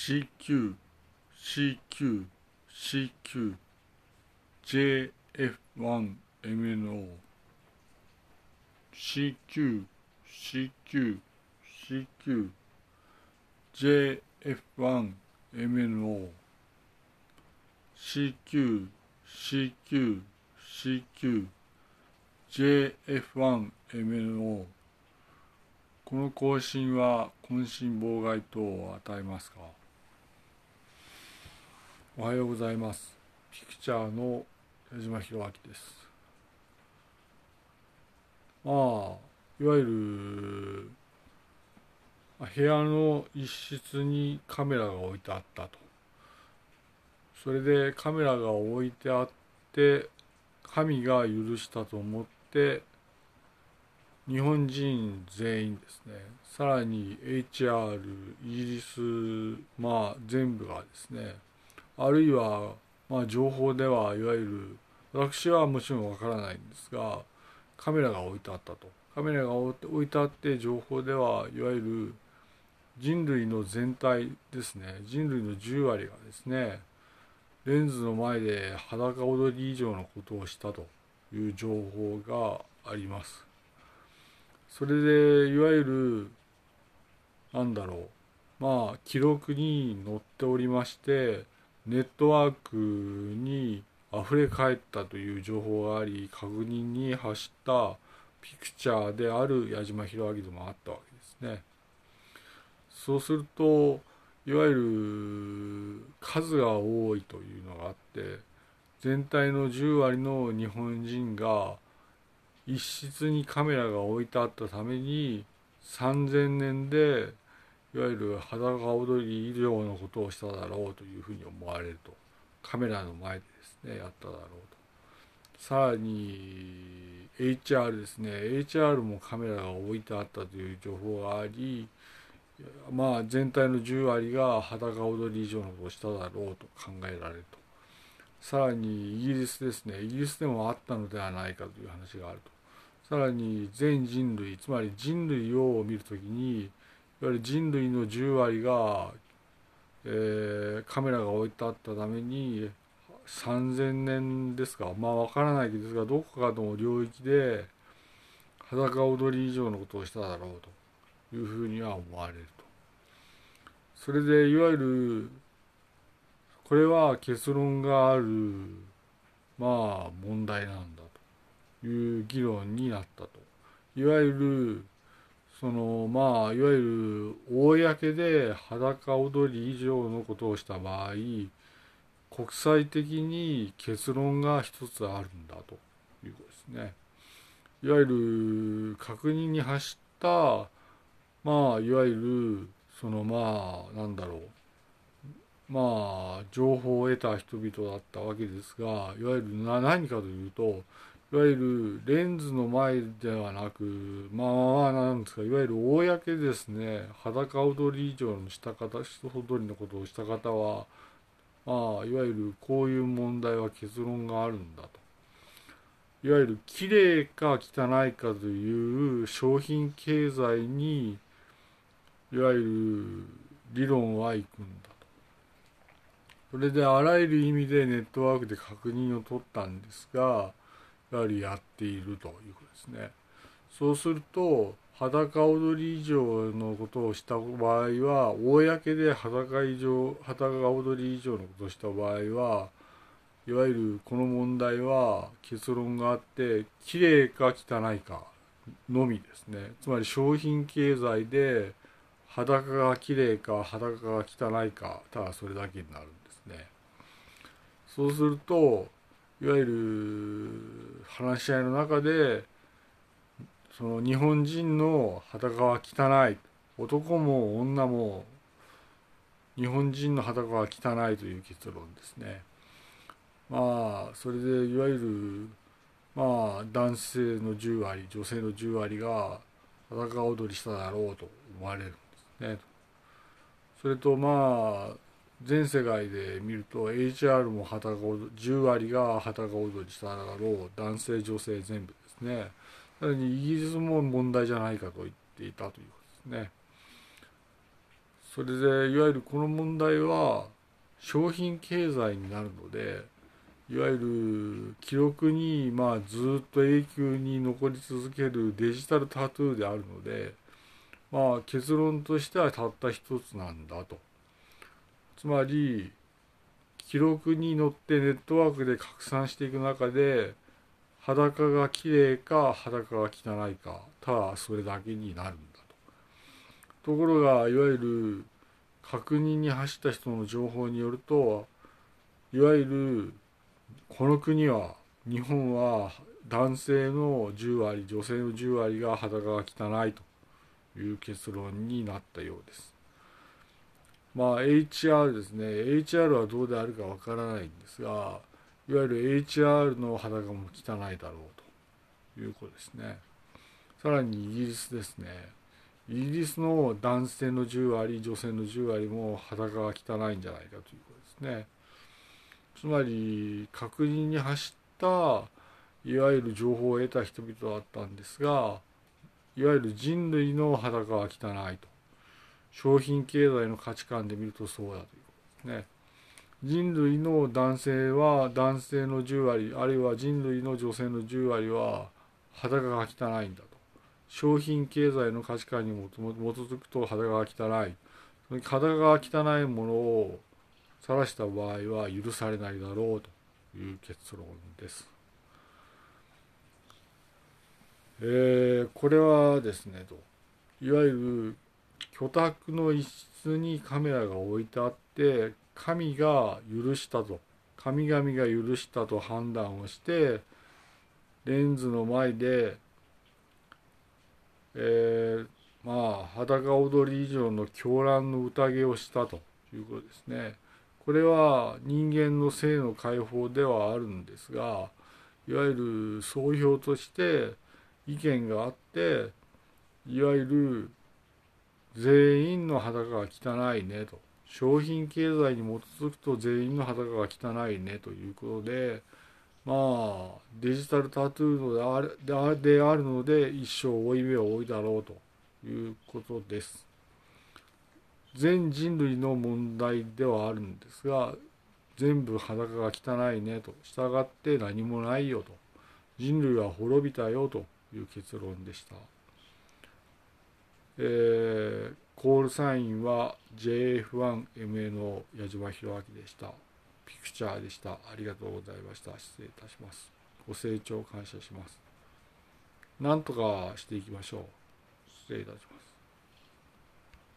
CQ、CQ、CQ、JF1MNO、CQ、CQ、CQ、JF1MNO、CQ、CQ、CQ、JF1MNO この更新は渾身妨害等を与えますかおはようございます。ピクチャーの矢島博明です。まあいわゆる部屋の一室にカメラが置いてあったと。それでカメラが置いてあって神が許したと思って日本人全員ですね。さらに HR イギリスまあ全部がですねあるいはまあ情報ではいわゆる私はもちろんわからないんですがカメラが置いてあったとカメラが置いてあって情報ではいわゆる人類の全体ですね人類の10割がですねレンズの前で裸踊り以上のことをしたという情報があります。それでいわゆるなんだろうまあ記録に載っておりましてネットワークに溢れ返ったという情報があり確認に走ったピクチャーである矢島弘明でもあったわけですね。そうするといわゆる数が多いというのがあって全体の10割の日本人が一室にカメラが置いてあったために3000年でいわゆる裸踊り以上のことをしただろうというふうに思われると。カメラの前でですねやっただろうと。さらに HR ですね。HR もカメラが置いてあったという情報がありまあ全体の10割が裸踊り以上のことをしただろうと考えられると。さらにイギリスですね。イギリスでもあったのではないかという話があると。さらに全人類つまり人類を見るときにいわゆる人類の10割が、えー、カメラが置いてあったために3000年ですかまあわからないですがどこかの領域で裸踊り以上のことをしただろうというふうには思われると。それでいわゆるこれは結論があるまあ問題なんだという議論になったと。いわゆるそのまあいわゆる公で裸踊り以上のことをした場合国際的に結論が一つあるんだということですね。いわゆる確認に走ったまあいわゆるそのまあなんだろうまあ情報を得た人々だったわけですがいわゆる何かというといわゆるレンズの前ではなくまあなんですかいわゆる公ですね。裸踊り以上のした方人踊りのことをした方はまあいわゆるこういう問題は結論があるんだと。いわゆる綺麗か汚いかという商品経済にいわゆる理論はいくんだと。それであらゆる意味でネットワークで確認を取ったんですがやはりやっているということですね。そうすると裸踊り以上のことをした場合は公で裸以上裸踊り以上のことをした場合はいわゆるこの問題は結論があってきれいか汚いかのみですねつまり商品経済で裸がきれいか裸が汚いかただそれだけになるんですねそうするといわゆる話し合いの中でその日本人の裸は汚い男も女も日本人の裸は汚いという結論ですね。まあそれでいわゆるまあ男性の10割女性の10割が裸踊りしただろうと思われるんですね。それとまあ全世界で見ると HR も裸10割が裸踊りしただろう男性女性全部ですねさらにイギリスも問題じゃないかと言っていたということですねそれでいわゆるこの問題は商品経済になるのでいわゆる記録にまあずっと永久に残り続けるデジタルタトゥーであるのでまあ結論としてはたった一つなんだと。つまり記録に乗ってネットワークで拡散していく中で裸が綺麗か裸が汚いかただそれだけになるんだと。ところがいわゆる確認に走った人の情報によるといわゆるこの国は日本は男性の10割女性の10割が裸が汚いという結論になったようです。まあ HR ですね HR はどうであるかわからないんですがいわゆる HR の裸も汚いだろうということですね。さらにイギリスですね。イギリスの男性の10割女性の10割も裸が汚いんじゃないかということですね。つまり確認に走ったいわゆる情報を得た人々だったんですがいわゆる人類の裸は汚いと商品経済の価値観で見るとそうだということですね。人類の男性は男性の10割あるいは人類の女性の10割は裸が汚いんだと商品経済の価値観に基づくと裸が汚い裸が汚いものを晒した場合は許されないだろうという結論です。えー、これはですねといわゆる居宅の一室にカメラが置いてあって神が許したと神々が許したと判断をしてレンズの前で、えー、まあ裸踊り以上の狂乱の宴をしたということですね。これは人間の性の解放ではあるんですがいわゆる総評として意見があっていわゆる全員の裸が汚いねと商品経済に基づくと全員の裸が汚いねということでまあデジタルタトゥーのであるであるので一生負い目を負いだろうということです。全人類の問題ではあるんですが全部裸が汚いねと従って何もないよと人類は滅びたよという結論でした。えー、コールサインは JF1MA の矢島弘明でした。ピクチャーでした。ありがとうございました。失礼いたします。ご清聴感謝します。なんとかしていきましょう。失礼いたします。